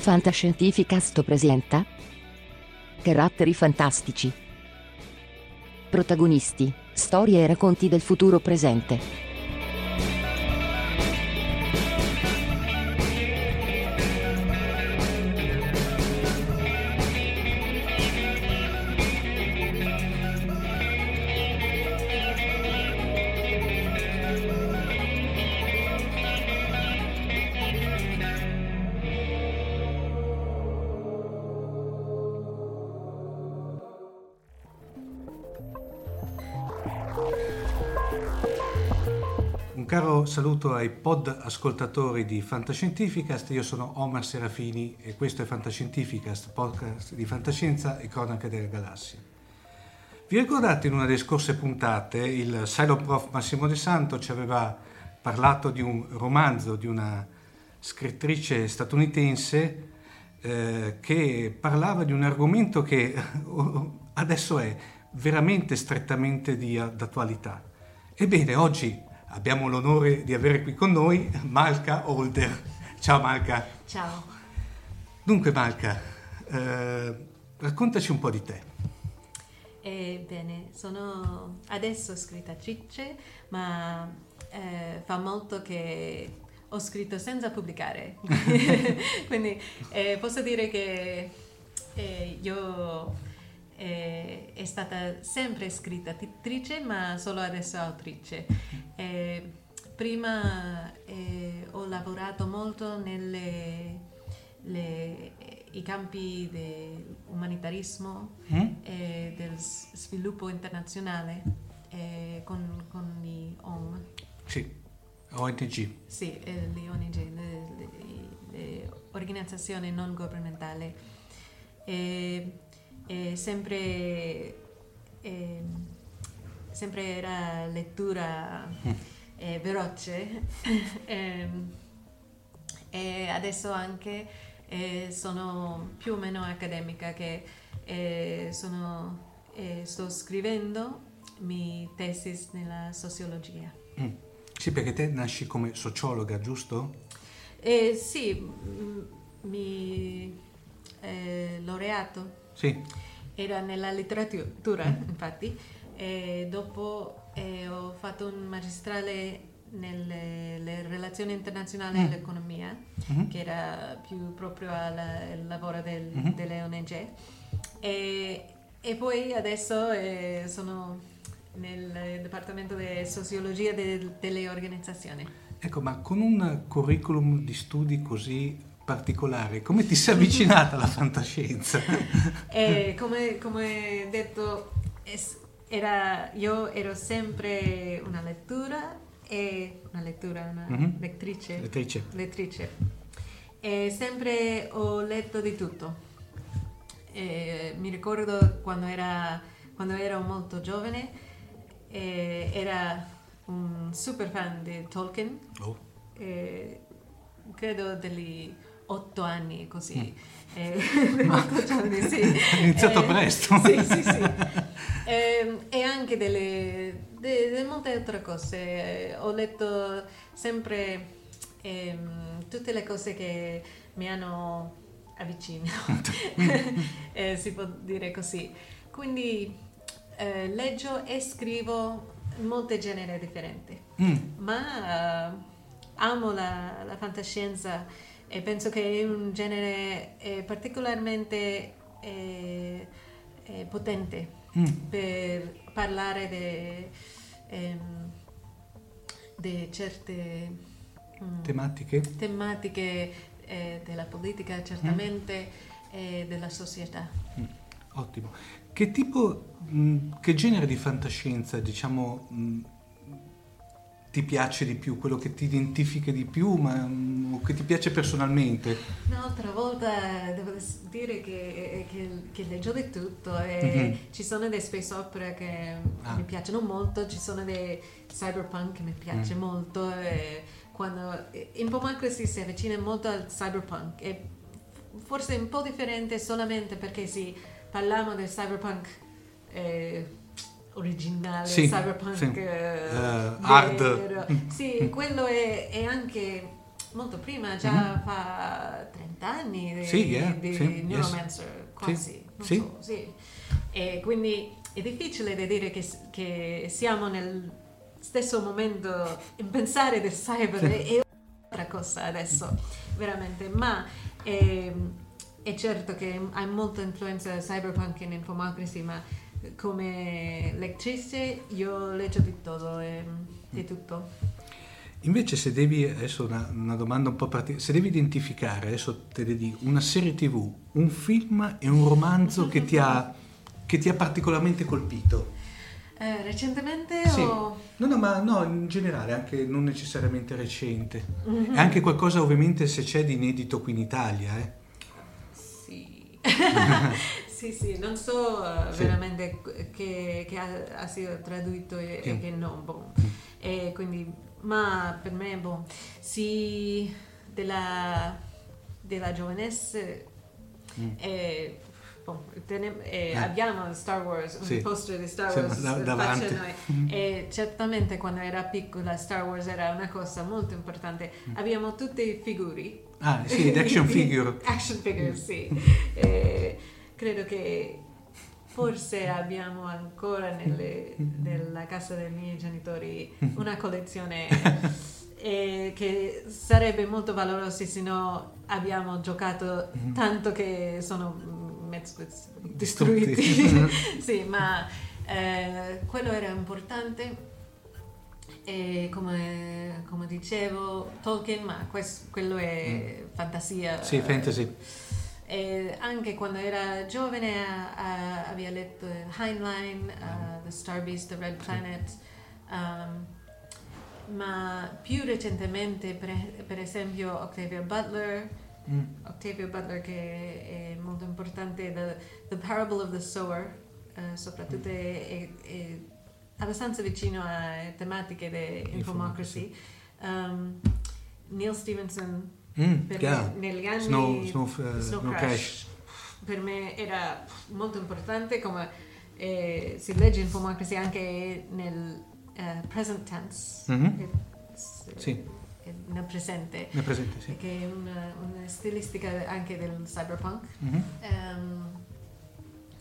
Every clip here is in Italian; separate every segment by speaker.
Speaker 1: Fantascientificast presenta. Caratteri fantastici. Protagonisti, storie e racconti del futuro presente
Speaker 2: saluto ai pod ascoltatori di Fantascientificast, io sono Omar Serafini e questo è Fantascientificast, podcast di fantascienza e cronaca delle galassie. Vi ricordate in una delle scorse puntate il Silent Prof Massimo De Santo ci aveva parlato di un romanzo di una scrittrice statunitense eh, che parlava di un argomento che adesso è veramente strettamente di d'attualità. Ebbene, oggi abbiamo l'onore di avere qui con noi Malca Holder. Ciao Malca.
Speaker 3: Ciao.
Speaker 2: Dunque Malca, eh, raccontaci un po' di te.
Speaker 3: Ebbene, sono adesso scrittrice, ma eh, fa molto che ho scritto senza pubblicare. Quindi eh, posso dire che eh, io eh, è stata sempre scrittrice, ma solo adesso autrice. Eh, prima eh, ho lavorato molto nei campi dell'umanitarismo
Speaker 2: Mm?
Speaker 3: e del sviluppo internazionale eh, con, con gli ONG.
Speaker 2: Sì, ONG.
Speaker 3: Sì, eh, le ONG, le, le- le organizzazioni non governamentali. E, e sempre, eh, sempre era lettura eh, veloce Ehm, e adesso anche eh, sono più o meno accademica che eh, sono, eh, sto scrivendo mi tesi nella sociologia.
Speaker 2: Mm. Sì, perché te nasci come sociologa, giusto?
Speaker 3: Eh, sì, mm, mi eh, laureato
Speaker 2: Sì.
Speaker 3: era nella letteratura, infatti, e dopo eh, ho fatto un magistrale nelle relazioni internazionali e
Speaker 2: Mm.
Speaker 3: l'economia,
Speaker 2: Mhm.
Speaker 3: che era più proprio al lavoro del-
Speaker 2: Mhm.
Speaker 3: delle ONG. E, e poi adesso eh, sono nel Dipartimento di Sociologia del- delle Organizzazioni.
Speaker 2: Ecco, ma con un curriculum di studi così particolare, come ti sei avvicinata alla fantascienza?
Speaker 3: E come, come detto, es- era- io ero sempre una lettura e una lettura, una
Speaker 2: Mhm.
Speaker 3: lettrice.
Speaker 2: Lettrice.
Speaker 3: lettrice. E sempre ho letto di tutto. E mi ricordo quando, era, quando ero molto giovane, eh, era un super fan di Tolkien,
Speaker 2: Oh.
Speaker 3: eh, credo degli otto anni così.
Speaker 2: Mm.
Speaker 3: Eh, giovane, sì.
Speaker 2: Hai iniziato
Speaker 3: Eh,
Speaker 2: presto.
Speaker 3: Sì, sì, sì. Ehm, e anche delle, de- de molte altre cose. Eh, Ho letto sempre ehm, tutte le cose che mi hanno avvicinato, Eh, si può dire così. Quindi eh, leggo e scrivo molti generi differenti,
Speaker 2: Mm.
Speaker 3: ma eh, amo la, la fantascienza e penso che è un genere eh, particolarmente eh, eh, potente
Speaker 2: Mm.
Speaker 3: per parlare di ehm, certe mm,
Speaker 2: Tematiche?
Speaker 3: tematiche eh, della politica certamente e della società.
Speaker 2: Ottimo. Che tipo, mh, che genere di fantascienza, diciamo, mh, ti piace di più, quello che ti identifica di più, ma o che ti piace personalmente?
Speaker 3: Un'altra volta devo des- dire che, che, che leggo di tutto e
Speaker 2: Mhm.
Speaker 3: ci sono dei space opera che
Speaker 2: Ah.
Speaker 3: mi piacciono molto, ci sono dei cyberpunk che mi piace
Speaker 2: Mm.
Speaker 3: molto e quando Infomacracy si avvicina molto al cyberpunk e forse un po' differente solamente perché sì, parliamo del cyberpunk eh, originale,
Speaker 2: Sì,
Speaker 3: cyberpunk
Speaker 2: sì.
Speaker 3: eh,
Speaker 2: Eh, hard.
Speaker 3: Sì, quello è, è anche molto prima, già fa 30 anni di.
Speaker 2: Sì, yeah,
Speaker 3: di
Speaker 2: sì, yes.
Speaker 3: Neuromancer, quasi,
Speaker 2: Sì,
Speaker 3: so, sì. E quindi è difficile da dire che, che siamo nel stesso momento in pensare del cyber, è, un'altra cosa adesso, veramente, ma è, è certo che hai molta influenza cyberpunk in Infomacracy, ma come lettrice io leggo di tutto, e, di tutto.
Speaker 2: Invece se devi, adesso una, una domanda un po' particolare, se devi identificare, adesso te ne dico, una serie tv, un film e un romanzo che ti ha, che ti ha particolarmente colpito.
Speaker 3: Eh, recentemente
Speaker 2: Sì.
Speaker 3: ho...
Speaker 2: No, no, ma no, in generale, anche non necessariamente recente.
Speaker 3: Mhm.
Speaker 2: E anche qualcosa ovviamente se c'è di inedito qui in Italia, eh.
Speaker 3: Sì. sì, sì, non so eh,
Speaker 2: Sì.
Speaker 3: veramente che, che ha, ha sido tradotto e, e
Speaker 2: Sì.
Speaker 3: che no, boh.
Speaker 2: Mm.
Speaker 3: E quindi, ma per me, boh, sì, della, della giovanezza,
Speaker 2: Mm.
Speaker 3: eh, boh, tene- eh,
Speaker 2: Eh.
Speaker 3: abbiamo Star Wars, un
Speaker 2: Sì.
Speaker 3: poster di Star
Speaker 2: Sì,
Speaker 3: Wars
Speaker 2: davanti.
Speaker 3: faccia noi. E certamente quando era piccola Star Wars era una cosa molto importante. Abbiamo tutti i figuri
Speaker 2: Ah, sì, l'action figure.
Speaker 3: Action figure, sì. Eh, credo che forse abbiamo ancora nelle- nella casa dei miei genitori una collezione eh, che sarebbe molto valorosa se no abbiamo giocato tanto che sono mezzo distrutti. Sì, ma eh, quello era importante. E come, come dicevo, Tolkien, ma quest- quello è fantasia.
Speaker 2: Mm. Sì, fantasy.
Speaker 3: E anche quando era giovane ah, aveva letto Heinlein, ah, The Star Beast, The Red Planet, um, ma più recentemente, per, per esempio, Octavia Butler,
Speaker 2: Mm.
Speaker 3: Octavia Butler che è molto importante, The, The Parable of the Sower, eh, soprattutto è, è- è abbastanza vicino a tematiche di infomocracy. Um, Neil Stevenson
Speaker 2: Mm,
Speaker 3: me, negli anni
Speaker 2: Snow, snow, eh,
Speaker 3: Snow Crash.
Speaker 2: Crash.
Speaker 3: per me era molto importante come eh, si legge infomocracy anche nel eh, present tense
Speaker 2: Mhm.
Speaker 3: che s-
Speaker 2: Sì,
Speaker 3: che nel presente
Speaker 2: ne è presente, sì.
Speaker 3: che è una, una stilistica anche del cyberpunk
Speaker 2: Mhm.
Speaker 3: Ehm,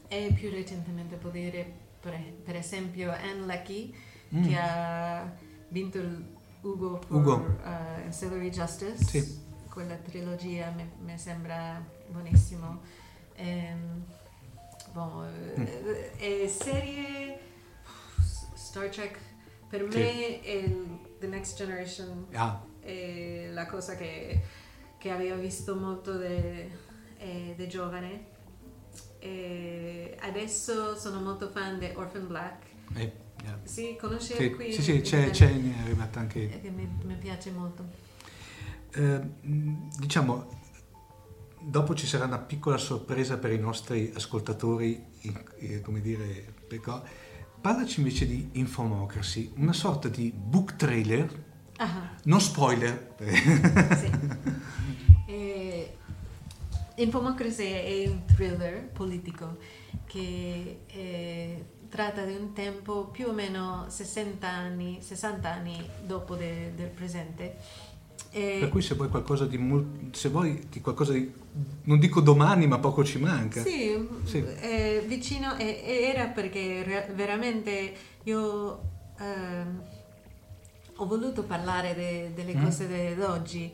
Speaker 3: e più recentemente può dire per, per esempio Anne Leckie
Speaker 2: Mm.
Speaker 3: che ha vinto il Ugo per
Speaker 2: Ugo.
Speaker 3: uh, Ancillary Justice.
Speaker 2: Sì.
Speaker 3: Quella trilogia mi, mi sembra buonissimo. Ehm, boh,
Speaker 2: Mm.
Speaker 3: eh, e serie Star Trek per
Speaker 2: Sì.
Speaker 3: me è The Next Generation
Speaker 2: Ah,
Speaker 3: è la cosa che, che avevo visto molto da giovane. E adesso sono molto fan di Orphan Black.
Speaker 2: eh, yeah.
Speaker 3: Sì, conosci
Speaker 2: Sì,
Speaker 3: qui?
Speaker 2: sì, sì, c'è, c'è, è arrivata anche...
Speaker 3: Eh, Che mi, mi piace molto.
Speaker 2: Eh, mh, diciamo, dopo ci sarà una piccola sorpresa per i nostri ascoltatori, eh, come dire, perché- parlaci invece di Infomocracy, una sorta di book trailer,
Speaker 3: Ah,
Speaker 2: non spoiler,
Speaker 3: sì. Eh, Infomocracy è un thriller politico che eh, tratta di un tempo più o meno 60 anni, 60 anni dopo de- del presente. E-
Speaker 2: per cui se vuoi qualcosa di, vuoi di qualcosa di, non dico domani ma poco ci manca.
Speaker 3: Sì,
Speaker 2: Sì.
Speaker 3: eh, vicino e- e era perché veramente io ehm, ho voluto parlare de- delle
Speaker 2: Mm.
Speaker 3: cose de- d'oggi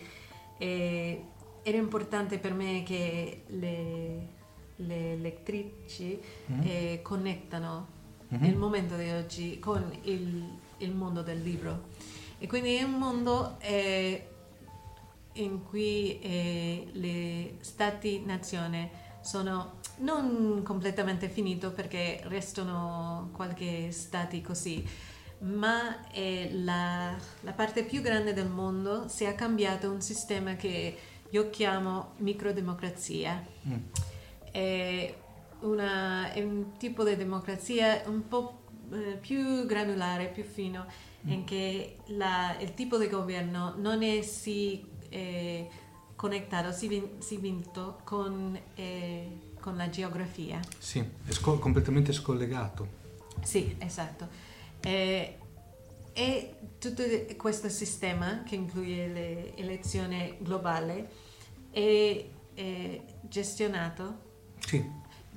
Speaker 3: e era importante per me che le, le lettrici
Speaker 2: Mm.
Speaker 3: eh, connettano
Speaker 2: Mhm.
Speaker 3: il momento di oggi con il, il mondo del libro. E quindi è un mondo eh, in cui eh, le stati-nazione sono non completamente finito perché restano qualche stati così, ma è la, la parte più grande del mondo si è cambiato un sistema che io chiamo microdemocrazia.
Speaker 2: Mm.
Speaker 3: È, una- è un tipo di democrazia un po' eh, più granulare, più fino, in che la- il tipo di governo non è sì eh, connettato, si, vin- si vinto con, eh, con la geografia.
Speaker 2: Sì, è sco- completamente scollegato.
Speaker 3: Sì, esatto. Eh, e tutto questo sistema che include le elezioni globali è, è gestionato
Speaker 2: Sì,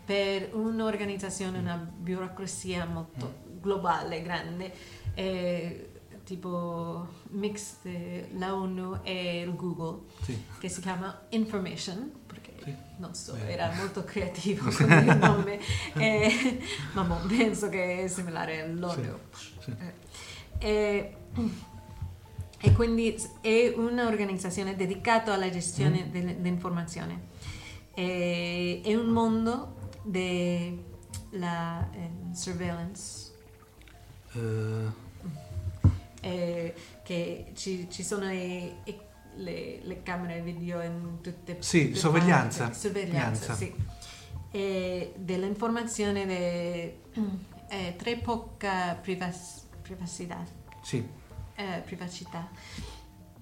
Speaker 3: per un'organizzazione, una burocrazia molto globale, grande, eh, tipo mix de- la ONU e il Google,
Speaker 2: sì.
Speaker 3: che si chiama Information, perché
Speaker 2: Sì.
Speaker 3: non so,
Speaker 2: Beh.
Speaker 3: era molto creativo con il nome, eh, ma boh, penso che è similare all'ONU.
Speaker 2: sì.
Speaker 3: Eh, e, e quindi è un'organizzazione dedicata alla gestione
Speaker 2: Mm.
Speaker 3: dell'informazione. E- è un mondo della surveillance,
Speaker 2: Eh,
Speaker 3: eh, che ci, ci sono i- i- le, le camere video in tutte
Speaker 2: Sì,
Speaker 3: tutte
Speaker 2: sorveglianza.
Speaker 3: parti. Sorveglianza, sì. E dell'informazione de, eh, tre poca privas- privacità.
Speaker 2: sì,
Speaker 3: eh, privacità,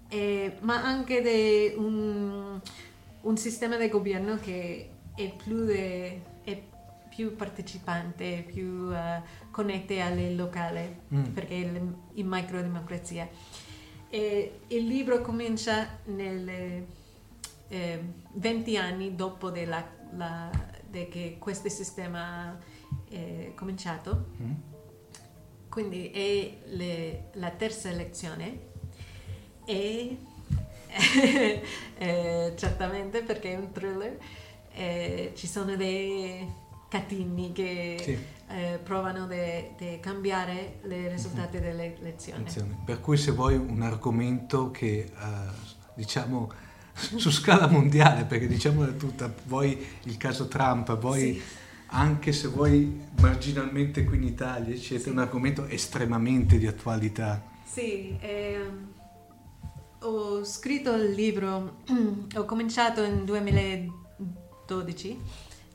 Speaker 3: Eh, ma anche di un, un sistema di governo che è più, de- è più partecipante, più eh, connette alle locali,
Speaker 2: Mm.
Speaker 3: perché è in microdemocrazia. E il libro comincia nel 20 anni dopo della, la, de che questo sistema è cominciato.
Speaker 2: Mm.
Speaker 3: Quindi è le- la terza elezione e eh, certamente perché è un thriller eh, ci sono dei cattivi che
Speaker 2: Sì.
Speaker 3: eh, provano di cambiare i risultati delle
Speaker 2: attenzione. Per cui se vuoi un argomento che, eh, diciamo, su scala mondiale, perché diciamola tutta, vuoi il caso Trump, vuoi
Speaker 3: Sì.
Speaker 2: anche se vuoi marginalmente qui in Italia, eccetera,
Speaker 3: Sì.
Speaker 2: un argomento estremamente di attualità.
Speaker 3: Sì, ehm, ho scritto il libro, ho cominciato nel 2012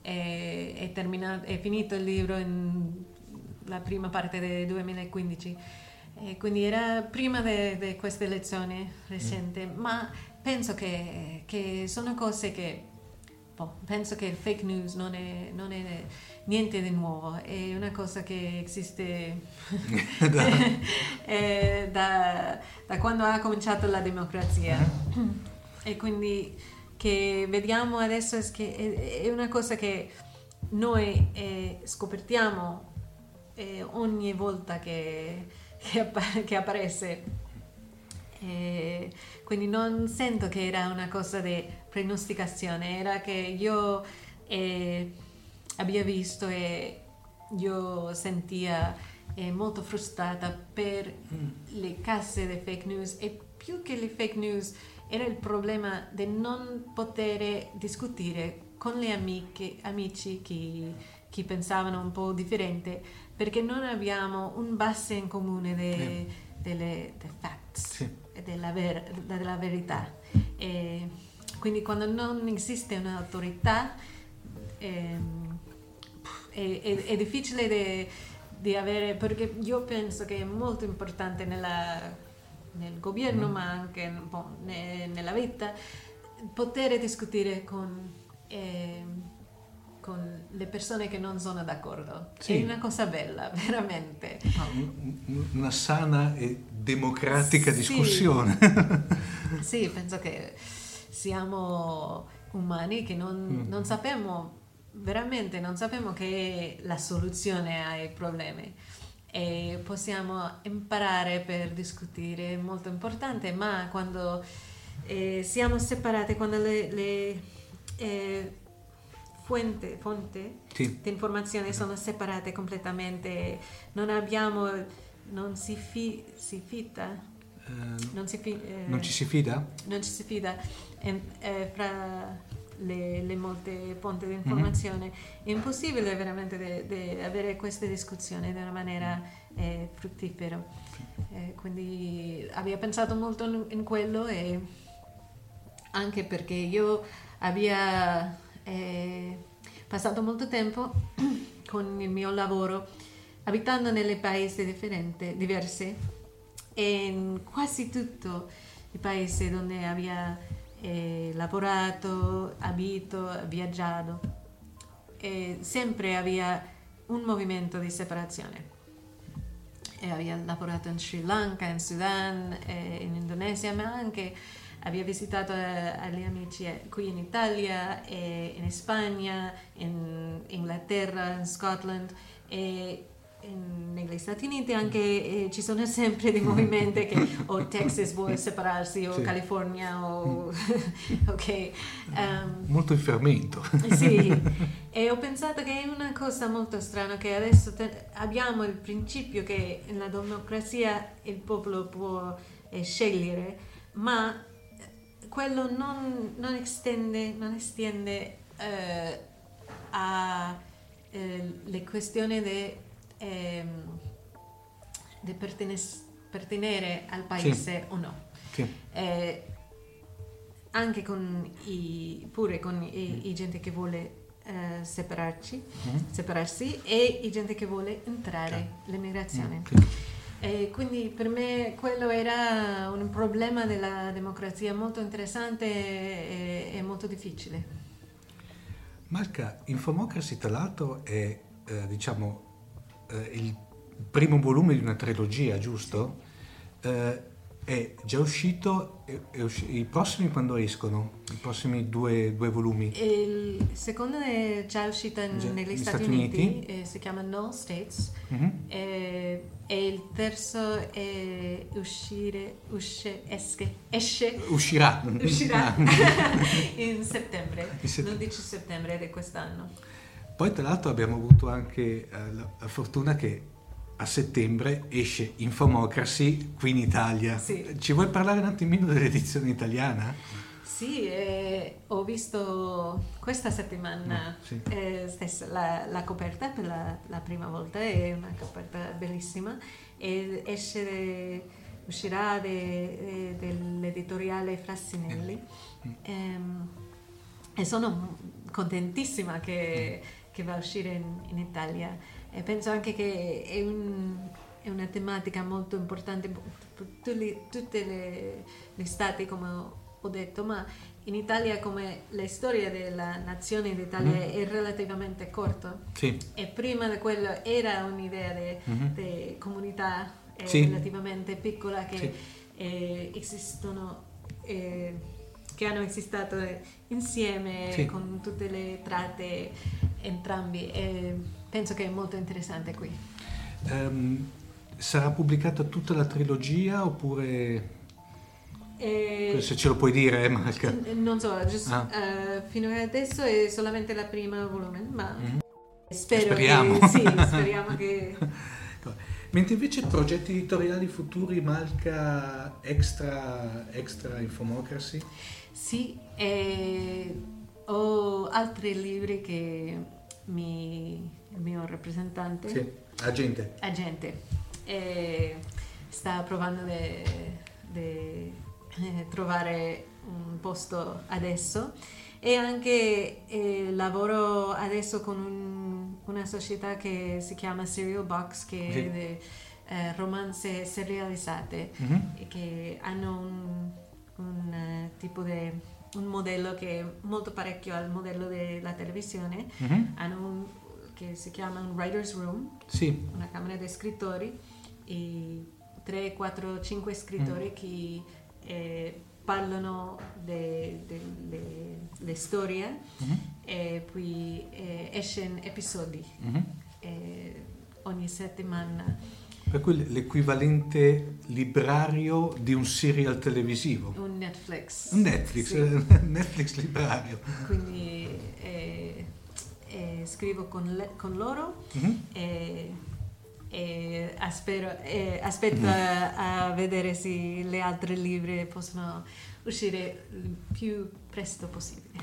Speaker 3: e è, terminato, è finito il libro nella prima parte del 2015. E quindi era prima di questa elezione recente, ma penso che, che sono cose che boh, penso che il fake news non è, non è niente di nuovo, è una cosa che esiste eh, da, da quando ha cominciato la democrazia. E quindi che vediamo adesso è che è, una cosa che noi eh, scopertiamo eh, ogni volta che, che, app- che apparesse. Eh, quindi non sento che era una cosa di prenosticazione, era che io eh, abbia visto e io sentia eh, molto frustrata per mm. le casse di fake news e più che le fake news era il problema di non poter discutere con le amiche, amici che, che pensavano un po' differente perché non abbiamo un base in comune de, yeah. delle de facts sì. e della, ver, della, verità. E quindi quando non esiste un'autorità eh, è, è, è, difficile di avere, perché io penso che è molto importante nella, nel governo mm. ma anche boh, ne, nella vita poter discutere con... Eh, con le persone che non sono d'accordo. Sì. È una cosa bella, veramente.
Speaker 2: Ah, una sana e democratica sì. discussione.
Speaker 3: sì, penso che siamo umani che non, mm. non sappiamo, veramente non sappiamo che è la soluzione ai problemi e possiamo imparare per discutere, è molto importante, ma quando eh, siamo separati, quando le, le eh, fuente, fonte sì. di informazione sono separate completamente, non abbiamo, non si, fi, si fida.
Speaker 2: Uh, non, si fi, eh, non, ci si fida?
Speaker 3: Non ci si fida eh, eh, fra le, le, molte fonti di informazione. Mm-hmm. È impossibile veramente di avere queste discussioni in una maniera eh, fruttifera. Eh, quindi avevo pensato molto in, in, quello e anche perché io avevo eh, passato molto tempo con il mio lavoro abitando nelle paesi differenti, diverse e in quasi tutti i paesi dove avevo eh, lavorato, abito, viaggiato e sempre aveva un movimento di separazione. E avevo lavorato in Sri Lanka, in Sudan, eh, in Indonesia, ma anche Había visitato agli amici qui in Italia, in Spagna, in Inghilterra, in Scotland e negli Stati Uniti anche eh, ci sono sempre dei movimenti che o Texas vuole separarsi o sì. California o ok
Speaker 2: um, molto in fermento.
Speaker 3: sì. E ho pensato che è una cosa molto strana che adesso te- abbiamo il principio che nella democrazia il popolo può eh, scegliere ma quello non, non estende, non estende eh, a eh, questioni di eh, pertenere al paese sì. o no. Sì. Eh, anche con i, pure con i, i gente che vuole eh, separarci, mm. separarsi e i gente che vuole entrare, l'immigrazione. Mm. E quindi per me quello era un problema della democrazia molto interessante e, e molto difficile.
Speaker 2: Marca, Infomocracy tra l'altro è eh, diciamo, eh, il primo volume di una trilogia, giusto? Eh, è già uscito, è, è usci- i prossimi quando escono? I prossimi due, due volumi?
Speaker 3: Il secondo è già uscito in, già, negli Stati, Stati, Uniti, Uniti. Eh, si chiama No States mm-hmm. e, e, il terzo è uscire, usce, esche, esce,
Speaker 2: uscirà,
Speaker 3: uscirà in settembre, il settembre. 11 settembre di quest'anno.
Speaker 2: Poi tra l'altro abbiamo avuto anche uh, la, fortuna che a settembre esce Infomocracy qui in Italia. Sì. Ci vuoi parlare un attimino dell'edizione italiana?
Speaker 3: Sì, eh, ho visto questa settimana sì. eh, stessa la, la, coperta per la, la, prima volta, è una coperta bellissima e esce, uscirà de, de, dell'editoriale Frassinelli mm. ehm, e sono contentissima che, che va a uscire in, in Italia. E penso anche che è, un, è una tematica molto importante per tutti gli stati, come ho detto, ma in Italia come la storia della nazione d'Italia mm. è relativamente corta sì. e prima di quello era un'idea di mm-hmm. comunità eh, sì. relativamente piccola che sì. eh, esistono eh, che hanno esistito insieme con tutte le tratte entrambi e penso che è molto interessante qui.
Speaker 2: Ehm, sarà pubblicata tutta la trilogia oppure...
Speaker 3: E-
Speaker 2: Se ce lo puoi dire, eh, Marca.
Speaker 3: Eh, Non so, giusto,
Speaker 2: Ah.
Speaker 3: eh, fino ad adesso è solamente la prima volume, ma
Speaker 2: Mhm.
Speaker 3: spero
Speaker 2: Speriamo.
Speaker 3: che sì, speriamo che
Speaker 2: Mentre invece progetti editoriali futuri, Malca extra, extra Infomocracy?
Speaker 3: sì, e ho altri libri che mi, il mio rappresentante,
Speaker 2: Sì, agente.
Speaker 3: agente, eh, sta provando di trovare un posto adesso e anche eh, lavoro adesso con un- una società che si chiama Serial Box che
Speaker 2: Sì.
Speaker 3: è di eh, romanze serializzate
Speaker 2: Mhm.
Speaker 3: e che hanno un, un, eh, tipo di un modello che è molto parecchio al modello della televisione
Speaker 2: Mhm.
Speaker 3: hanno un che si chiama un writer's room
Speaker 2: Sì,
Speaker 3: una camera di scrittori e 3, 4, 5 scrittori che eh, parlano delle storie
Speaker 2: Mhm.
Speaker 3: e poi eh, escono episodi
Speaker 2: Mhm.
Speaker 3: eh, ogni settimana
Speaker 2: per cui l'equivalente librario di un serial televisivo.
Speaker 3: un Netflix
Speaker 2: Un Netflix,
Speaker 3: Sì.
Speaker 2: eh, Netflix librario.
Speaker 3: quindi eh, eh, scrivo con, le- con loro
Speaker 2: Mhm.
Speaker 3: e, e aspero- e aspetto a, a vedere se le altre libri possono uscire il più presto possibile.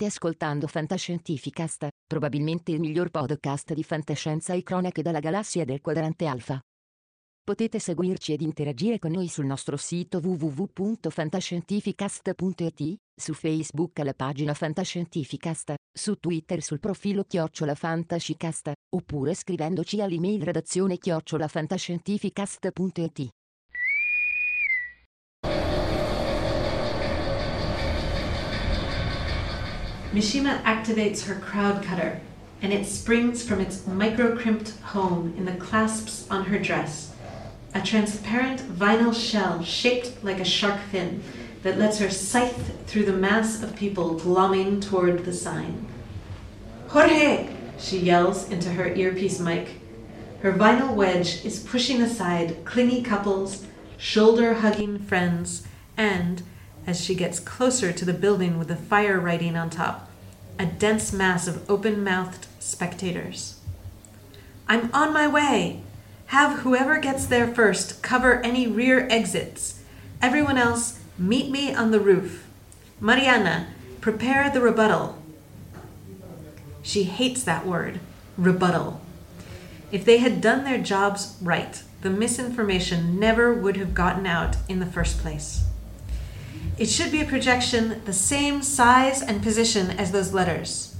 Speaker 1: State ascoltando Fantascientificast, probabilmente il miglior podcast di fantascienza e cronache dalla galassia del quadrante alfa. Potete seguirci ed interagire con noi sul nostro sito www.fantascientificast.it, su Facebook alla pagina Fantascientificast, su Twitter sul profilo Chiocciola Fantascicast, oppure scrivendoci all'email redazione chiocciolafantascientificast.it.
Speaker 3: Mishima activates her crowd cutter, and it springs from its micro-crimped home in the clasps on her dress. A transparent vinyl shell shaped like a shark fin that lets her scythe through the mass of people glomming toward the sign. Jorge! she yells into her earpiece mic. Her vinyl wedge is pushing aside clingy couples, shoulder hugging friends, and, as she gets closer to the building with the fire writing on top, a dense mass of open mouthed spectators. I'm on my way! Have whoever gets there first cover any rear exits. Everyone else, meet me on the roof. Mariana, prepare the rebuttal. She hates that word, rebuttal. If they had done their jobs right, the misinformation never would have gotten out in the first place. It should be a projection the same size and position as those letters.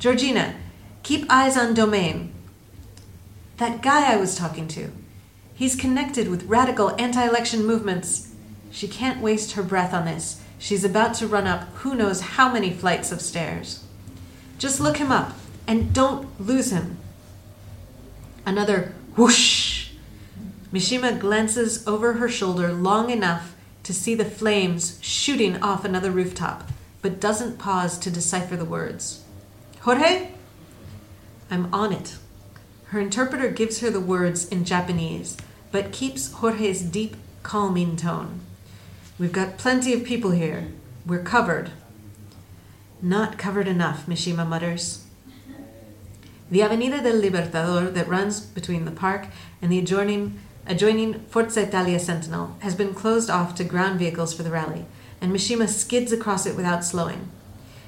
Speaker 3: Georgina, keep eyes on domain. That guy I was talking to. He's connected with radical anti election movements. She can't waste her breath on this. She's about to run up who knows how many flights of stairs. Just look him up and don't lose him. Another whoosh. Mishima glances over her shoulder long enough to see the flames shooting off another rooftop, but doesn't pause to decipher the words. Jorge? I'm on it. Her interpreter gives her the words in Japanese, but keeps Jorge's deep, calming tone. We've got plenty of people here. We're covered. Not covered enough, Mishima mutters. The Avenida del Libertador that runs between the park and the adjoining, adjoining Forza Italia Sentinel has been closed off to ground vehicles for the rally, and Mishima skids across it without slowing.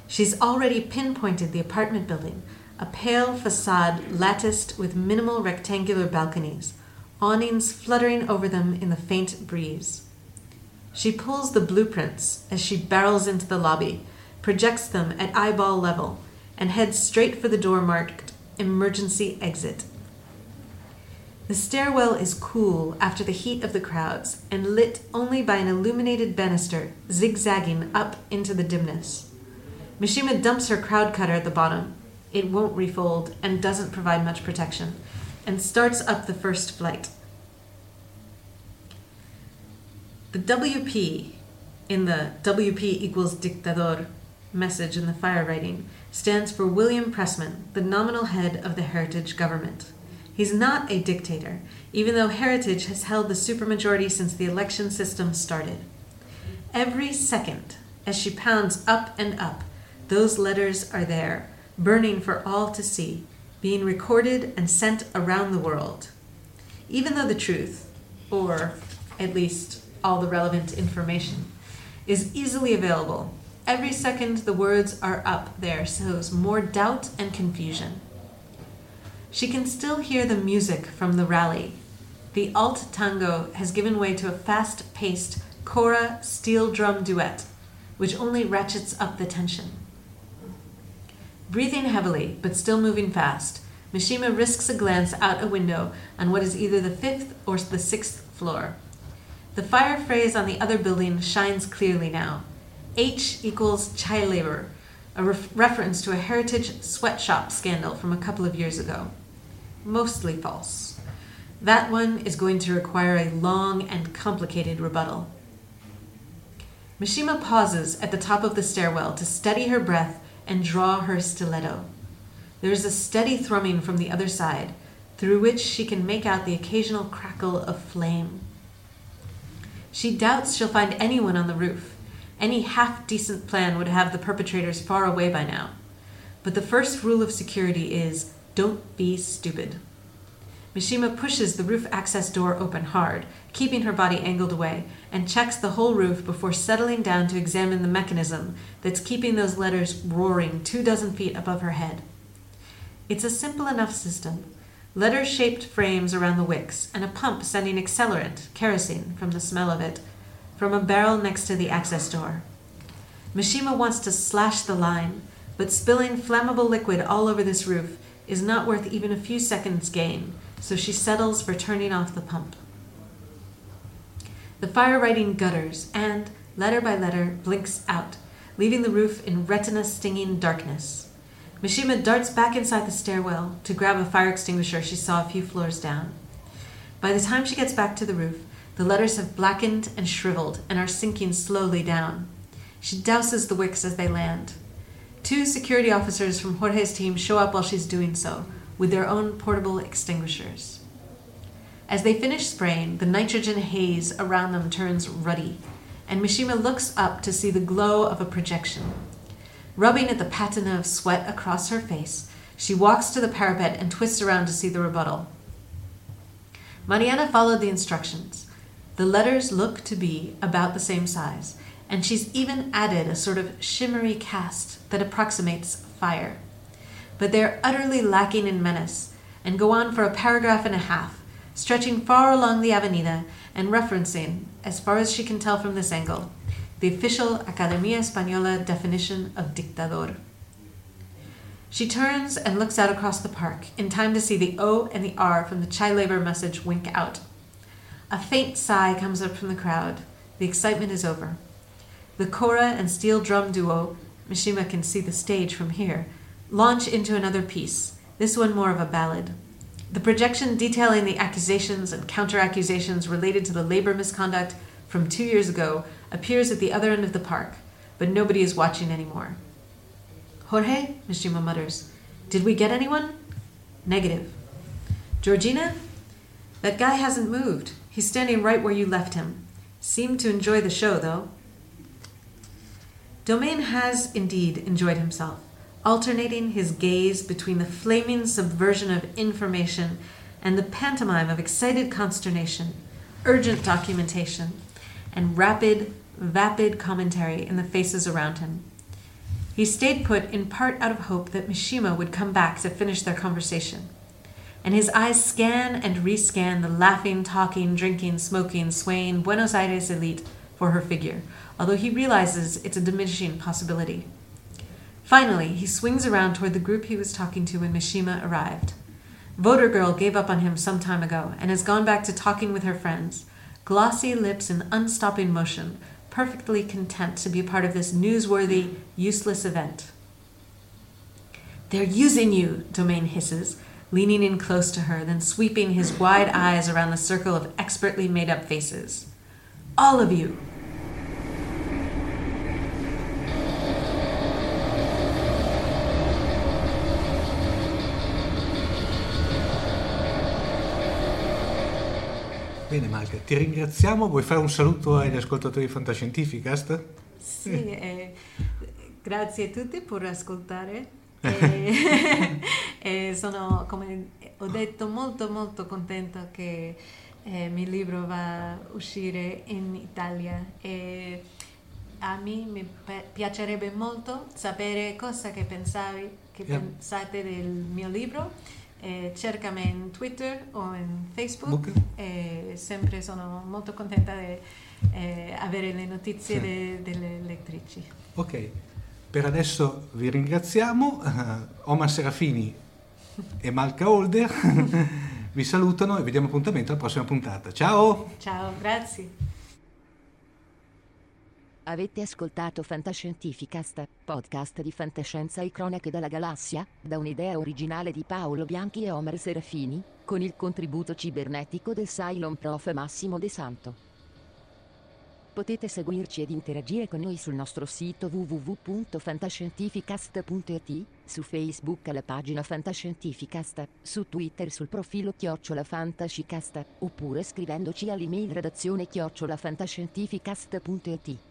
Speaker 3: She's already pinpointed the apartment building, a pale facade latticed with minimal rectangular balconies, awnings fluttering over them in the faint breeze. She pulls the blueprints as she barrels into the lobby, projects them at eyeball level, and heads straight for the door marked Emergency Exit. The stairwell is cool after the heat of the crowds and lit only by an illuminated banister zigzagging up into the dimness. Mishima dumps her crowd cutter at the bottom. It won't refold and doesn't provide much protection, and starts up the first flight. The WP in the WP equals dictador message in the fire writing stands for William Pressman, the nominal head of the Heritage government. He's not a dictator, even though Heritage has held the supermajority since the election system started. Every second, as she pounds up and up, those letters are there, burning for all to see, being recorded and sent around the world. Even though the truth, or at least all the relevant information, is easily available Every second the words are up there sows more doubt and confusion. She can still hear the music from the rally. The alt tango has given way to a fast paced kora steel drum duet, which only ratchets up the tension. Breathing heavily, but still moving fast, Mishima risks a glance out a window on what is either the fifth or the sixth floor. The fire phrase on the other building shines clearly now. H equals child labor, a ref- reference to a heritage sweatshop scandal from a couple of years ago. Mostly false. That one is going to require a long and complicated rebuttal. Mishima pauses at the top of the stairwell to steady her breath and draw her stiletto. There is a steady thrumming from the other side, through which she can make out the occasional crackle of flame. She doubts she'll find anyone on the roof any half decent plan would have the perpetrators far away by now. But the first rule of security is don't be stupid. Mishima pushes the roof access door open hard, keeping her body angled away, and checks the whole roof before settling down to examine the mechanism that's keeping those letters roaring two dozen feet above her head. It's a simple enough system letter shaped frames around the wicks, and a pump sending accelerant, kerosene, from the smell of it, from a barrel next to the access door. Mishima wants to slash the line, but spilling flammable liquid all over this roof is not worth even a few seconds' gain, so she settles for turning off the pump. The fire writing gutters and, letter by letter, blinks out, leaving the roof in retina stinging darkness. Mishima darts back inside the stairwell to grab a fire extinguisher she saw a few floors down. By the time she gets back to the roof, the letters have blackened and shriveled and are sinking slowly down. She douses the wicks as they land. Two security officers from Jorge's team show up while she's doing so, with their own portable extinguishers. As they finish spraying, the nitrogen haze around them turns ruddy, and Mishima looks up to see the glow of a projection. Rubbing at the patina of sweat across her face, she walks to the parapet and twists around to see the rebuttal. Mariana followed the instructions. The letters look to be about the same size, and she's even added a sort of shimmery cast that approximates fire. But they're utterly lacking in menace and go on for a paragraph and a half, stretching far along the avenida and referencing, as far as she can tell from this angle, the official Academia Española definition of dictador. She turns and looks out across the park, in time to see the O and the R from the child labor message wink out. A faint sigh comes up from the crowd. The excitement is over. The kora and steel drum duo, Mishima can see the stage from here, launch into another piece, this one more of a ballad. The projection detailing the accusations and counter accusations related to the labor misconduct from two years ago appears at the other end of the park, but nobody is watching anymore. Jorge, Mishima mutters, did we get anyone? Negative. Georgina? That guy hasn't moved. He's standing right where you left him. Seemed to enjoy the show, though. Domain has indeed enjoyed himself, alternating his gaze between the flaming subversion of information and the pantomime of excited consternation, urgent documentation, and rapid, vapid commentary in the faces around him. He stayed put in part out of hope that Mishima would come back to finish their conversation. And his eyes scan and rescan the laughing, talking, drinking, smoking, swaying Buenos Aires elite for her figure, although he realizes it's a diminishing possibility. Finally, he swings around toward the group he was talking to when Mishima arrived. Voter Girl gave up on him some time ago and has gone back to talking with her friends, glossy lips in unstopping motion, perfectly content to be part of this newsworthy, useless event. They're using you, Domain hisses, leaning in close to her, then sweeping his wide eyes around the circle of expertly made up faces. All of you.
Speaker 2: Bene Malca, ti ringraziamo. Vuoi fare un saluto agli ascoltatori di Fantascientificast?
Speaker 3: Sì, eh, grazie a tutti per ascoltare. E, e sono, come ho detto, molto molto contenta che eh, il mio libro va a uscire in Italia e a me mi pi- piacerebbe molto sapere cosa che pensavi, che
Speaker 2: Yeah.
Speaker 3: pensate del mio libro. Eh, cercami in Twitter o in Facebook
Speaker 2: Ok.
Speaker 3: e sempre sono molto contenta di eh, avere le notizie
Speaker 2: Sì.
Speaker 3: de- delle lettrici.
Speaker 2: Ok, per adesso vi ringraziamo. Eh, Omar Serafini e Malca Holder vi salutano e vi diamo appuntamento alla prossima puntata. Ciao!
Speaker 3: Ciao, grazie.
Speaker 1: Avete ascoltato Fantascientificast, podcast di fantascienza e cronache dalla galassia, da un'idea originale di Paolo Bianchi e Omer Serafini, con il contributo cibernetico del Cylon Prof Massimo De Santo. Potete seguirci ed interagire con noi sul nostro sito www.fantascientificast.it, su Facebook alla pagina Fantascientificast, su Twitter sul profilo Chiocciola Fantascicast, oppure scrivendoci all'email redazione chiocciolafantascientificast.it.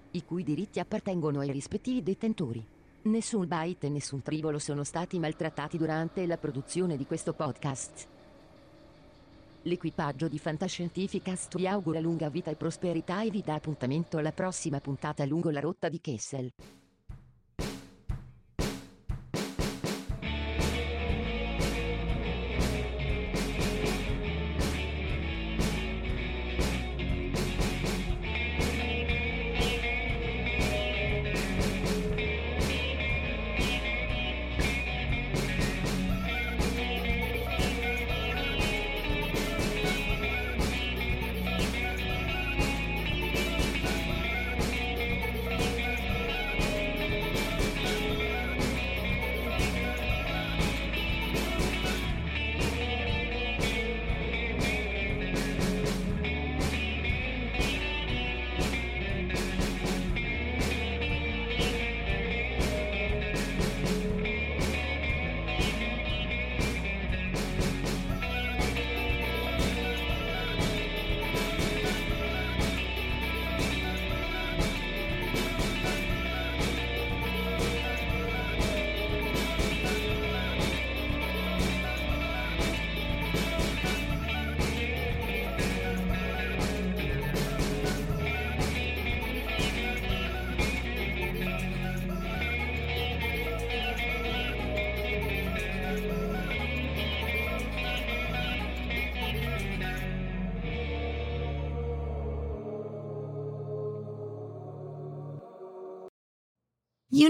Speaker 1: i cui diritti appartengono ai rispettivi detentori. Nessun byte e nessun tribolo sono stati maltrattati durante la produzione di questo podcast. L'equipaggio di Fantascientificast vi augura lunga vita e prosperità e vi dà appuntamento alla prossima puntata lungo la rotta di Kessel.